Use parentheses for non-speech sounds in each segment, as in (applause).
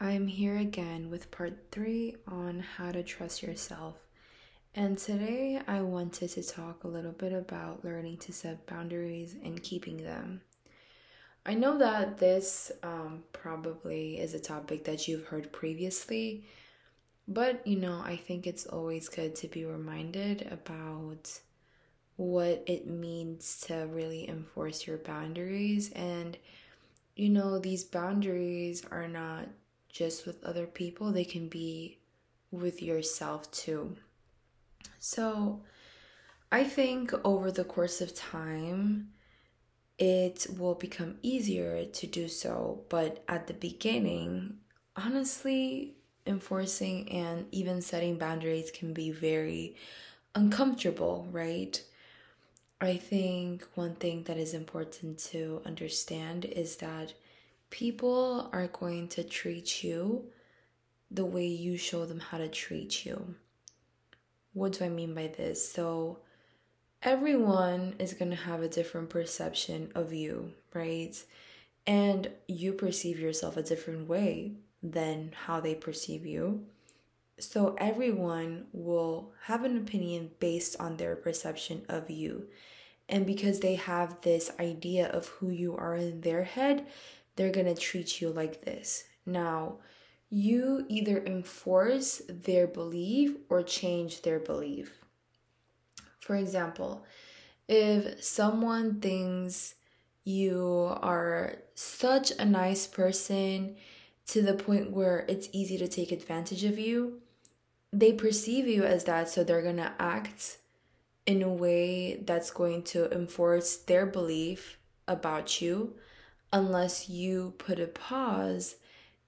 I'm here again with part three on how to trust yourself. And today I wanted to talk a little bit about learning to set boundaries and keeping them. I know that this um, probably is a topic that you've heard previously, but you know, I think it's always good to be reminded about what it means to really enforce your boundaries. And you know, these boundaries are not just with other people, they can be with yourself too. So, I think over the course of time, it will become easier to do so. But at the beginning, honestly, enforcing and even setting boundaries can be very uncomfortable, right? I think one thing that is important to understand is that people are going to treat you the way you show them how to treat you. What do I mean by this? So, everyone is going to have a different perception of you, right? And you perceive yourself a different way than how they perceive you. So, everyone will have an opinion based on their perception of you. And because they have this idea of who you are in their head, they're to treat you like this. Now, you either enforce their belief or change their belief. For example, if someone thinks you are such a nice person to the point where it's easy to take advantage of you, they perceive you as that, so they're gonna act in a way that's going to enforce their belief about you unless you put a pause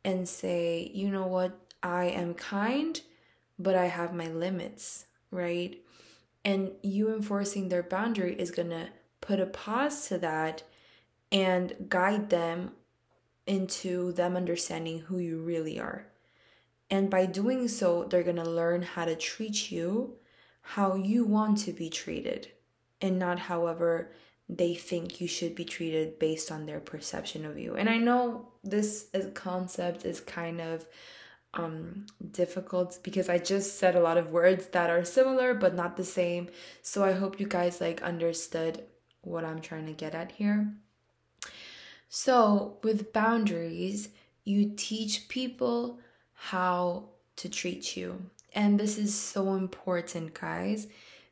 and say, you know what, I am kind, but I have my limits, right? And you enforcing their boundary is going to put a pause to that and guide them into them understanding who you really are. And by doing so, they're going to learn how to treat you how you want to be treated and not however they think you should be treated based on their perception of you. And I know this concept is kind of um, difficult because I just said a lot of words that are similar but not the same. So I hope you guys like understood what I'm trying to get at here. So, with boundaries, you teach people how to treat you. And this is so important, guys,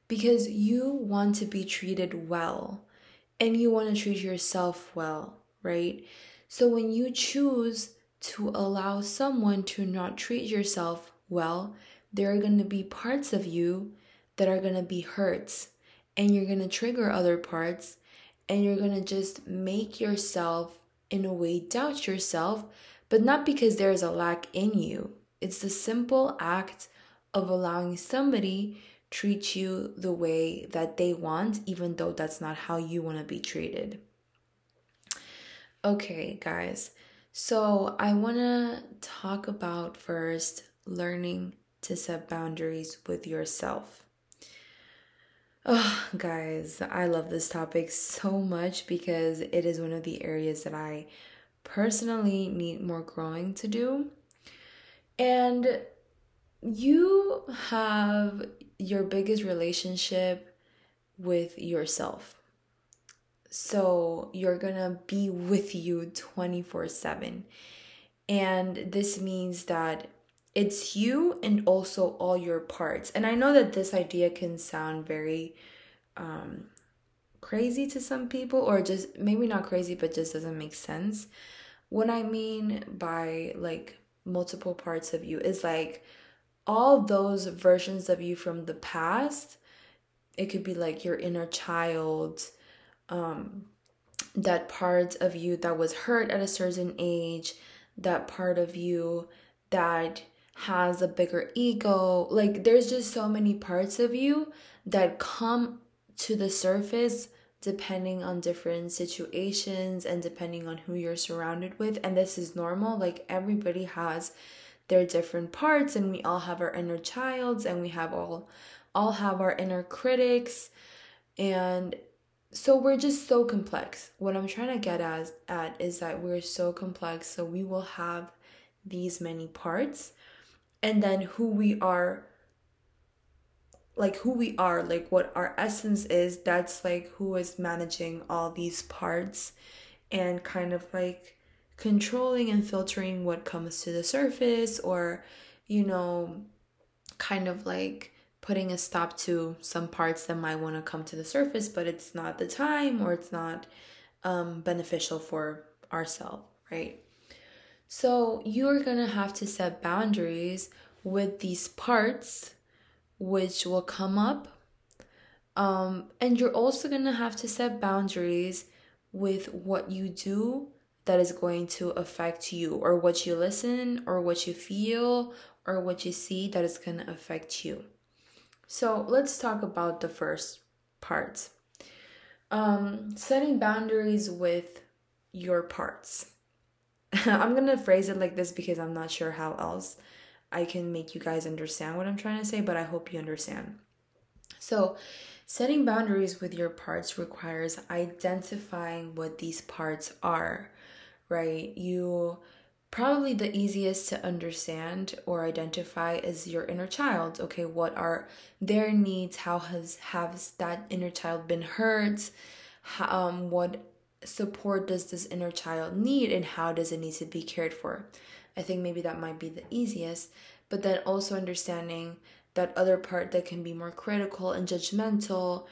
because you want to be treated well and you want to treat yourself well, right? So when you choose to allow someone to not treat yourself well, there are going to be parts of you that are going to be hurts and you're going to trigger other parts and you're going to just make yourself in a way doubt yourself, but not because there is a lack in you. It's the simple act of allowing somebody treat you the way that they want, even though that's not how you want to be treated. Okay, guys, so I want to talk about first learning to set boundaries with yourself. Oh, guys, I love this topic so much because it is one of the areas that I personally need more growing to do. And you have your biggest relationship with yourself. So you're gonna be with you 24 7. And this means that it's you and also all your parts. And I know that this idea can sound very um, crazy to some people, or just maybe not crazy, but just doesn't make sense. What I mean by like multiple parts of you is like all those versions of you from the past it could be like your inner child um that part of you that was hurt at a certain age that part of you that has a bigger ego. Like there's just so many parts of you that come to the surface depending on different situations and depending on who you're surrounded with and this is normal. Like everybody has they're different parts and we all have our inner childs and we have all all have our inner critics. And so we're just so complex. What i'm trying to get at is that we're so complex so we will have these many parts. And then who we are like who we are like what our essence is that's like who is managing all these parts and kind of like controlling and filtering what comes to the surface or you know kind of like putting a stop to some parts that might want to come to the surface but it's not the time or it's not um, beneficial for ourselves right so you're gonna have to set boundaries with these parts which will come up. Um, and you're also gonna have to set boundaries with what you do that is going to affect you, or what you listen, or what you feel, or what you see that is gonna affect you. So let's talk about the first part. Um, setting boundaries with your parts. (laughs) I'm gonna phrase it like this because I'm not sure how else I can make you guys understand what I'm trying to say, but I hope you understand. So, setting boundaries with your parts requires identifying what these parts are, right? You probably the easiest to understand or identify is your inner child. Okay, what are their needs? How has has that inner child been hurt? How, um, what support does this inner child need, and how does it need to be cared for? I think maybe that might be the easiest. But then also understanding that other part that can be more critical and judgmental,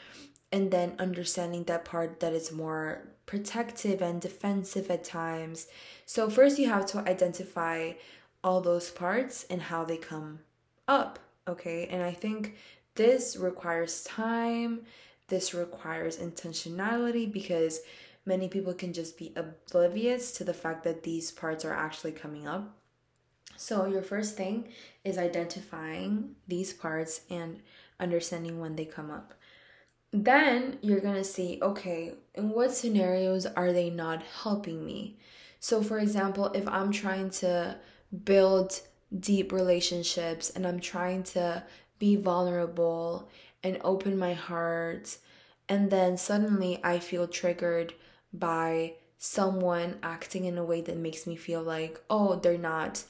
and then understanding that part that is more protective and defensive at times. So, first, you have to identify all those parts and how they come up, okay? And I think this requires time, this requires intentionality because many people can just be oblivious to the fact that these parts are actually coming up. So, your first thing is identifying these parts and understanding when they come up. Then you're gonna see, okay, in what scenarios are they not helping me? So, for example, if I'm trying to build deep relationships and I'm trying to be vulnerable and open my heart, and then suddenly I feel triggered by someone acting in a way that makes me feel like, oh, they're not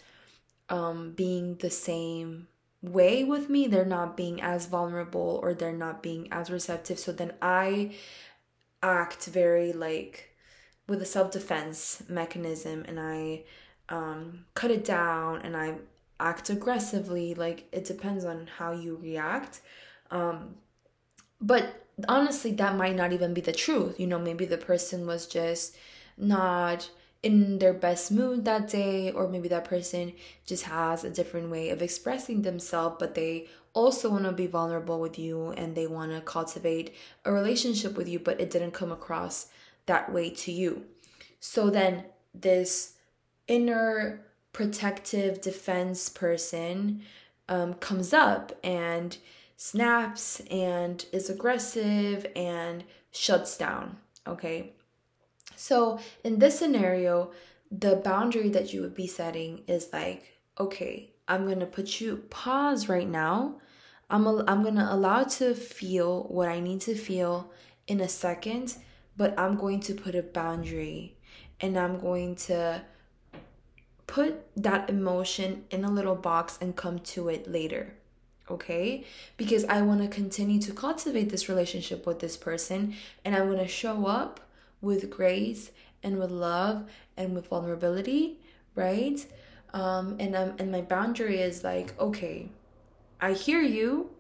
um, being the same way with me. They're not being as vulnerable or they're not being as receptive. So then I act very like with a self defense mechanism and I um, cut it down and I act aggressively. Like it depends on how you react. Um, but honestly, that might not even be the truth. You know, maybe the person was just not in their best mood that day, or maybe that person just has a different way of expressing themselves, but they also want to be vulnerable with you and they want to cultivate a relationship with you, but it didn't come across that way to you. So then, this inner protective defense person um, comes up and snaps and is aggressive and shuts down. Okay. So, in this scenario, the boundary that you would be setting is like, okay, I'm going to put you pause right now. I'm a, I'm going to allow to feel what I need to feel in a second, but I'm going to put a boundary and I'm going to put that emotion in a little box and come to it later. Okay? Because I want to continue to cultivate this relationship with this person and I want to show up with grace and with love and with vulnerability, right? Um, and um, and my boundary is like, okay, I hear you,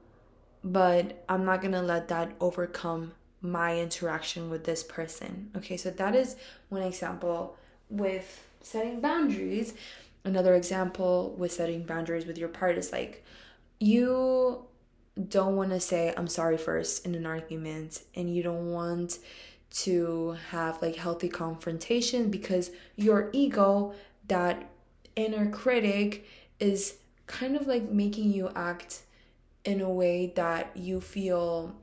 but I'm not gonna let that overcome my interaction with this person. Okay, so that is one example with setting boundaries. Another example with setting boundaries with your part is like you don't want to say I'm sorry first in an argument and you don't want to have like healthy confrontation because your ego, that inner critic, is kind of like making you act in a way that you feel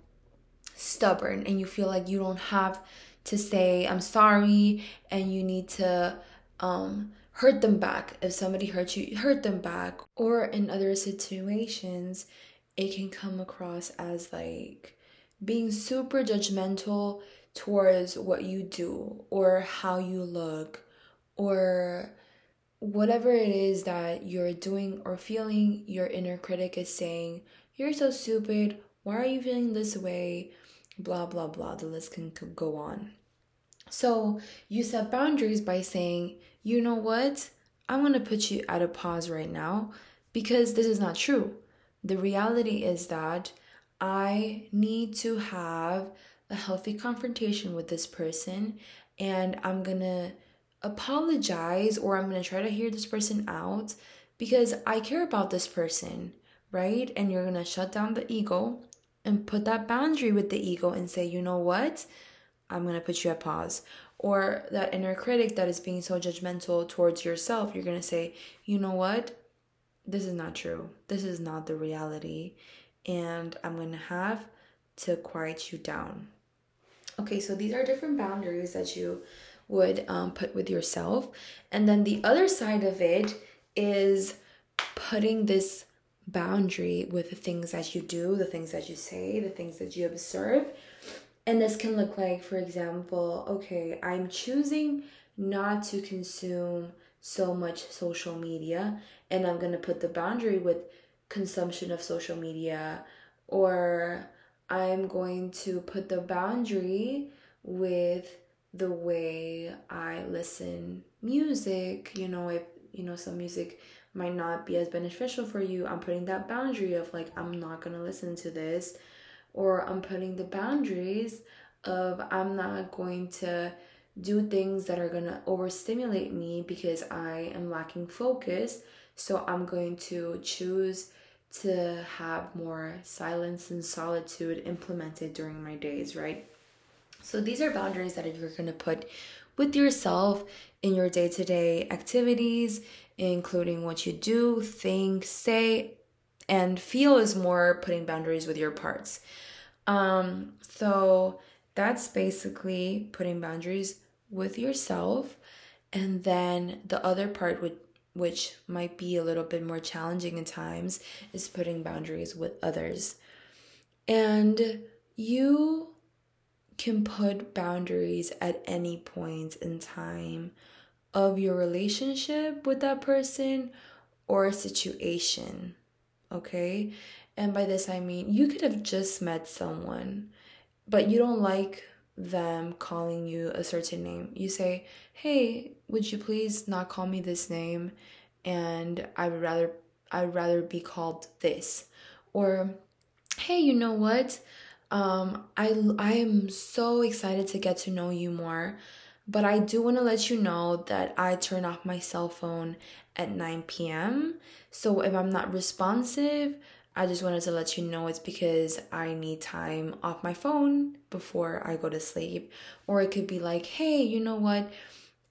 stubborn and you feel like you don't have to say I'm sorry and you need to um hurt them back. If somebody hurt you hurt them back. Or in other situations it can come across as like being super judgmental towards what you do or how you look or whatever it is that you're doing or feeling, your inner critic is saying, You're so stupid. Why are you feeling this way? Blah, blah, blah. The list can go on. So you set boundaries by saying, You know what? I'm going to put you at a pause right now because this is not true. The reality is that I need to have a healthy confrontation with this person and I'm to apologize or I'm to try to hear this person out because I care about this person, right? And you're to shut down the ego and put that boundary with the ego and say, you know what? I'm to put you at pause. Or that inner critic that is being so judgmental towards yourself, you're to say, you know what? This is not true. This is not the reality. And I'm to have to quiet you down. Okay, so these are different boundaries that you would um, put with yourself. And then the other side of it is putting this boundary with the things that you do, the things that you say, the things that you observe. And this can look like, for example, okay, I'm choosing not to consume so much social media, and I'm going to put the boundary with consumption of social media, or I'm going to put the boundary with the way I listen music, you know, if you know some music might not be as beneficial for you, I'm putting that boundary of like I'm not to listen to this. Or I'm putting the boundaries of I'm not going to do things that are to overstimulate me because I am lacking focus. So I'm going to choose to have more silence and solitude implemented during my days, right? So these are boundaries that you're going to put with yourself in your day to day activities, including what you do, think, say, and feel is more putting boundaries with your parts. Um, so that's basically putting boundaries with yourself. And then the other part would which might be a little bit more challenging in times is putting boundaries with others. And you can put boundaries at any point in time of your relationship with that person or a situation. Okay? And by this I mean you could have just met someone, but you don't like them calling you a certain name. You say, "Hey, would you please not call me this name?" And I would rather I'd rather be called this. Or, "Hey, you know what? Um, I I am so excited to get to know you more, but I do want to let you know that I turn off my cell phone at 9 p.m. So if I'm not responsive, I just wanted to let you know it's because I need time off my phone before I go to sleep. Or it could be like, hey, you know what?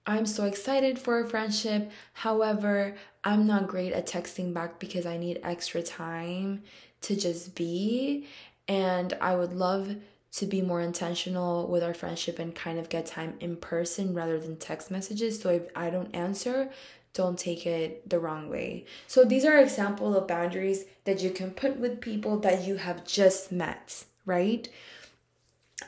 I'm so excited for a friendship. However, I'm not great at texting back because I need extra time to just be and I would love to be more intentional with our friendship and kind of get time in person rather than text messages. So if I don't answer, don't take it the wrong way. So these are examples of boundaries that you can put with people that you have just met, right?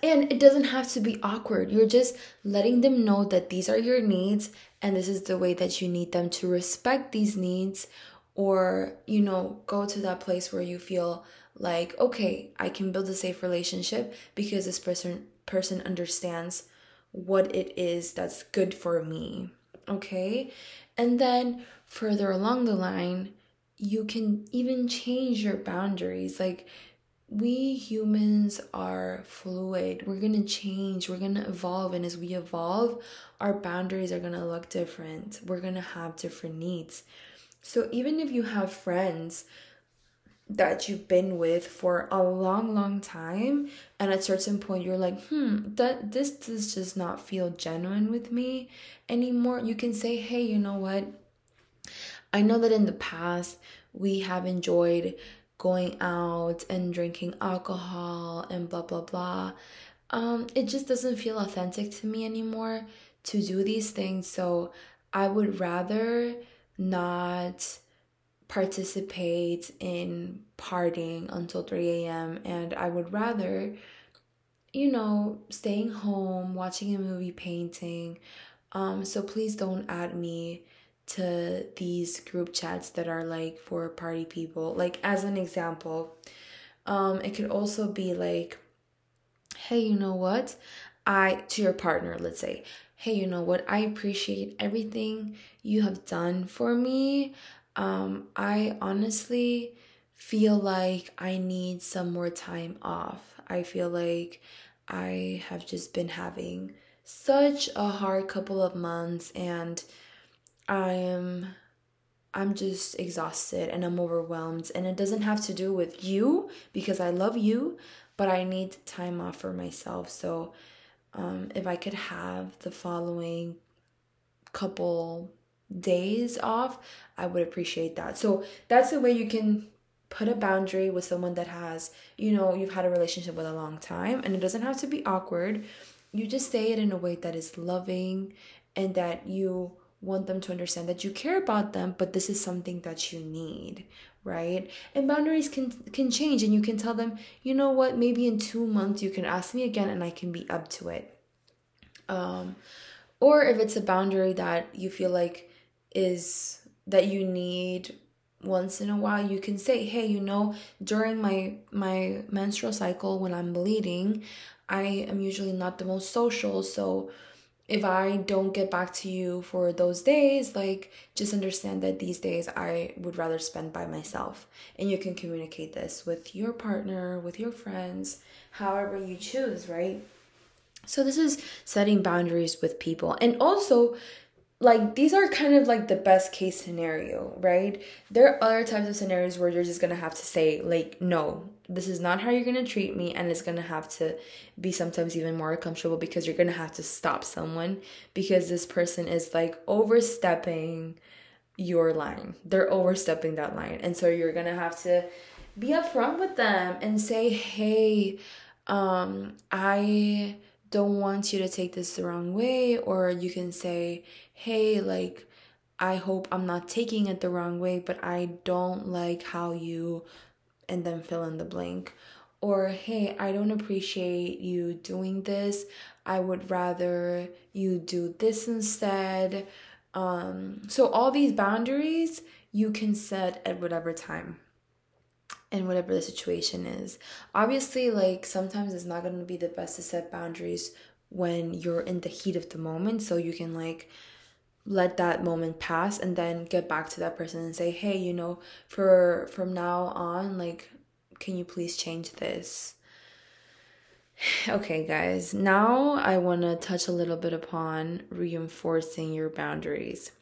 And it doesn't have to be awkward. You're just letting them know that these are your needs and this is the way that you need them to respect these needs or, you know, go to that place where you feel like okay i can build a safe relationship because this person person understands what it is that's good for me okay and then further along the line you can even change your boundaries like we humans are fluid. We're going to change. We're going to evolve. And as we evolve, our boundaries are going to look different. We're going to have different needs. So even if you have friends that you've been with for a long long time and at a certain point you're like hmm that this does just not feel genuine with me anymore. You can say hey you know what? I know that in the past we have enjoyed going out and drinking alcohol and blah blah blah. Um it just doesn't feel authentic to me anymore to do these things so i would rather not participate in partying until 3 a.m. and I would rather, you know, staying home, watching a movie, painting. Um, so please don't add me to these group chats that are like for party people. Like as an example, um it could also be like hey, you know what? I to your partner, let's say, hey, you know what? I appreciate everything you have done for me. Um I honestly feel like I need some more time off. I feel like I have just been having such a hard couple of months and I am I'm just exhausted and I'm overwhelmed and it doesn't have to do with you because I love you, but I need time off for myself. So um, if I could have the following couple days off, I would appreciate that. So that's the way you can put a boundary with someone that has, you know, you've had a relationship with a long time and it doesn't have to be awkward. You just say it in a way that is loving and that you want them to understand that you care about them, but this is something that you need, right? And boundaries can can change and you can tell them, "You know what? Maybe in 2 months you can ask me again and I can be up to it." Um or if it's a boundary that you feel like is that you need once in a while you can say hey you know during my my menstrual cycle when i'm bleeding i am usually not the most social. So if i don't get back to you for those days like just understand that these days i would rather spend by myself. And you can communicate this with your partner with your friends however you choose right? So this is setting boundaries with people. And also like these are kind of like the best case scenario, right? There are other types of scenarios where you're just gonna have to say, like, no, this is not how you're gonna treat me, and it's gonna have to be sometimes even more uncomfortable because you're gonna have to stop someone because this person is like overstepping your line. They're overstepping that line. And so you're gonna have to be upfront with them and say, hey, um, I don't want you to take this the wrong way, or you can say, hey, like, I hope I'm not taking it the wrong way, but I don't like how you, and then fill in the blank. Or, hey, I don't appreciate you doing this. I would rather you do this instead. Um, so, all these boundaries you can set at whatever time and whatever the situation is. Obviously, like sometimes it's not going to be the best to set boundaries when you're in the heat of the moment, so you can like let that moment pass and then get back to that person and say hey you know for from now on like can you please change this (sighs) okay guys now i want to touch a little bit upon reinforcing your boundaries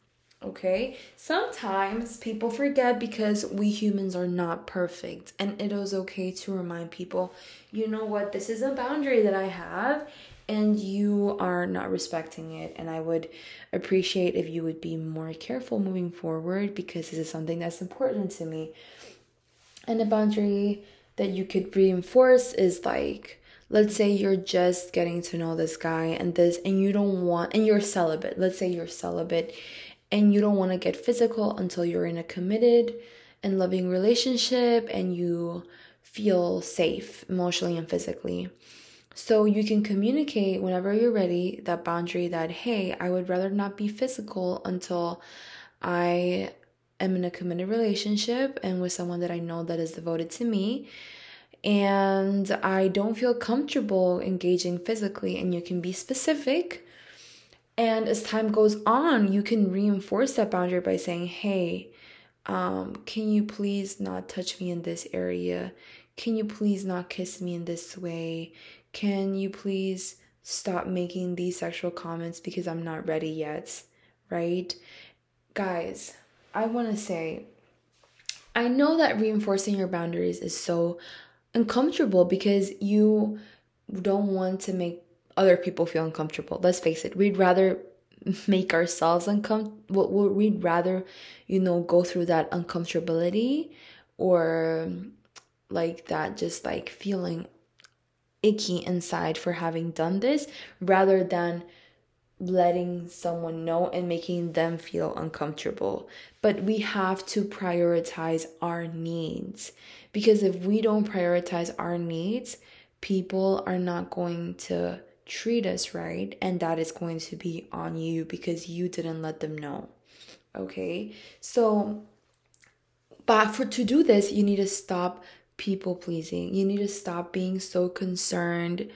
okay sometimes people forget because we humans are not perfect and it is okay to remind people you know what this is a boundary that i have and you are not respecting it. And I would appreciate if you would be more careful moving forward because this is something that's important to me. And a boundary that you could reinforce is like, let's say you're just getting to know this guy and this, and you don't want, and you're celibate. Let's say you're celibate and you don't want to get physical until you're in a committed and loving relationship and you feel safe emotionally and physically. So you can communicate whenever you're ready that boundary that, hey, I would rather not be physical until I am in a committed relationship and with someone that I know that is devoted to me. And I don't feel comfortable engaging physically, and you can be specific. And as time goes on, you can reinforce that boundary by saying, hey, um, can you please not touch me in this area? Can you please not kiss me in this way? Can you please stop making these sexual comments because I'm not ready yet? Right? Guys, I want to say, I know that reinforcing your boundaries is so uncomfortable because you don't want to make other people feel uncomfortable. Let's face it, we'd rather make ourselves uncomfortable. We'd rather, you know, go through that uncomfortability or like that just like feeling icky inside for having done this rather than letting someone know and making them feel uncomfortable. But we have to prioritize our needs because if we don't prioritize our needs, people are not going to treat us right, and that is going to be on you because you didn't let them know. okay? So, but for to do this, you need to stop people pleasing. You need to stop being so concerned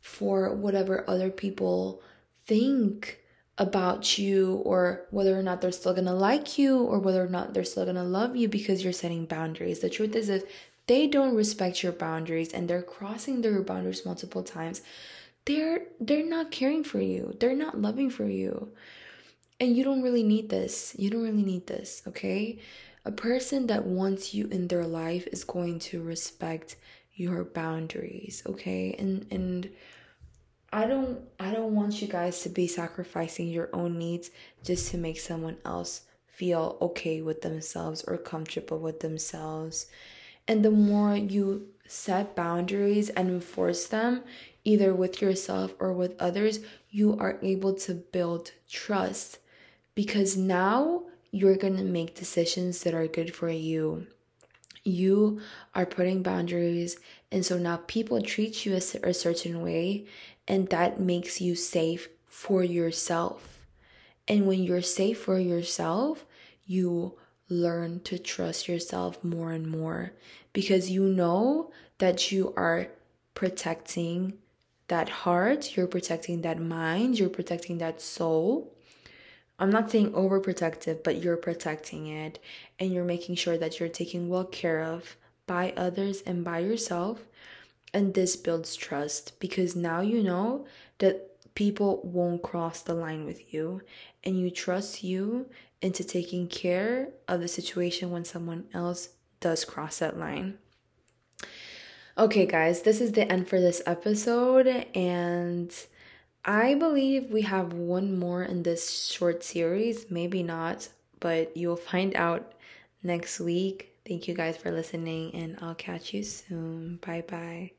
for whatever other people think about you or whether or not they're still gonna like you or whether or not they're still gonna love you because you're setting boundaries. The truth is, if they don't respect your boundaries and they're crossing their boundaries multiple times, they're they're not caring for you. They're not loving for you. And you don't really need this. You don't really need this, okay? A person that wants you in their life is going to respect your boundaries, okay? And and I don't I don't want you guys to be sacrificing your own needs just to make someone else feel okay with themselves or comfortable with themselves. And the more you set boundaries and enforce them, either with yourself or with others, you are able to build trust because now you're going to make decisions that are good for you. You are putting boundaries, and so now people treat you a, a certain way, and that makes you safe for yourself. And when you're safe for yourself, you learn to trust yourself more and more because you know that you are protecting that heart, you're protecting that mind, you're protecting that soul. I'm not saying overprotective, but you're protecting it and you're making sure that you're taken well care of by others and by yourself. And this builds trust because now you know that people won't cross the line with you and you trust you into taking care of the situation when someone else does cross that line. Okay, guys, this is the end for this episode, and I believe we have one more in this short series. Maybe not, but you'll find out next week. Thank you guys for listening, and I'll catch you soon. Bye bye.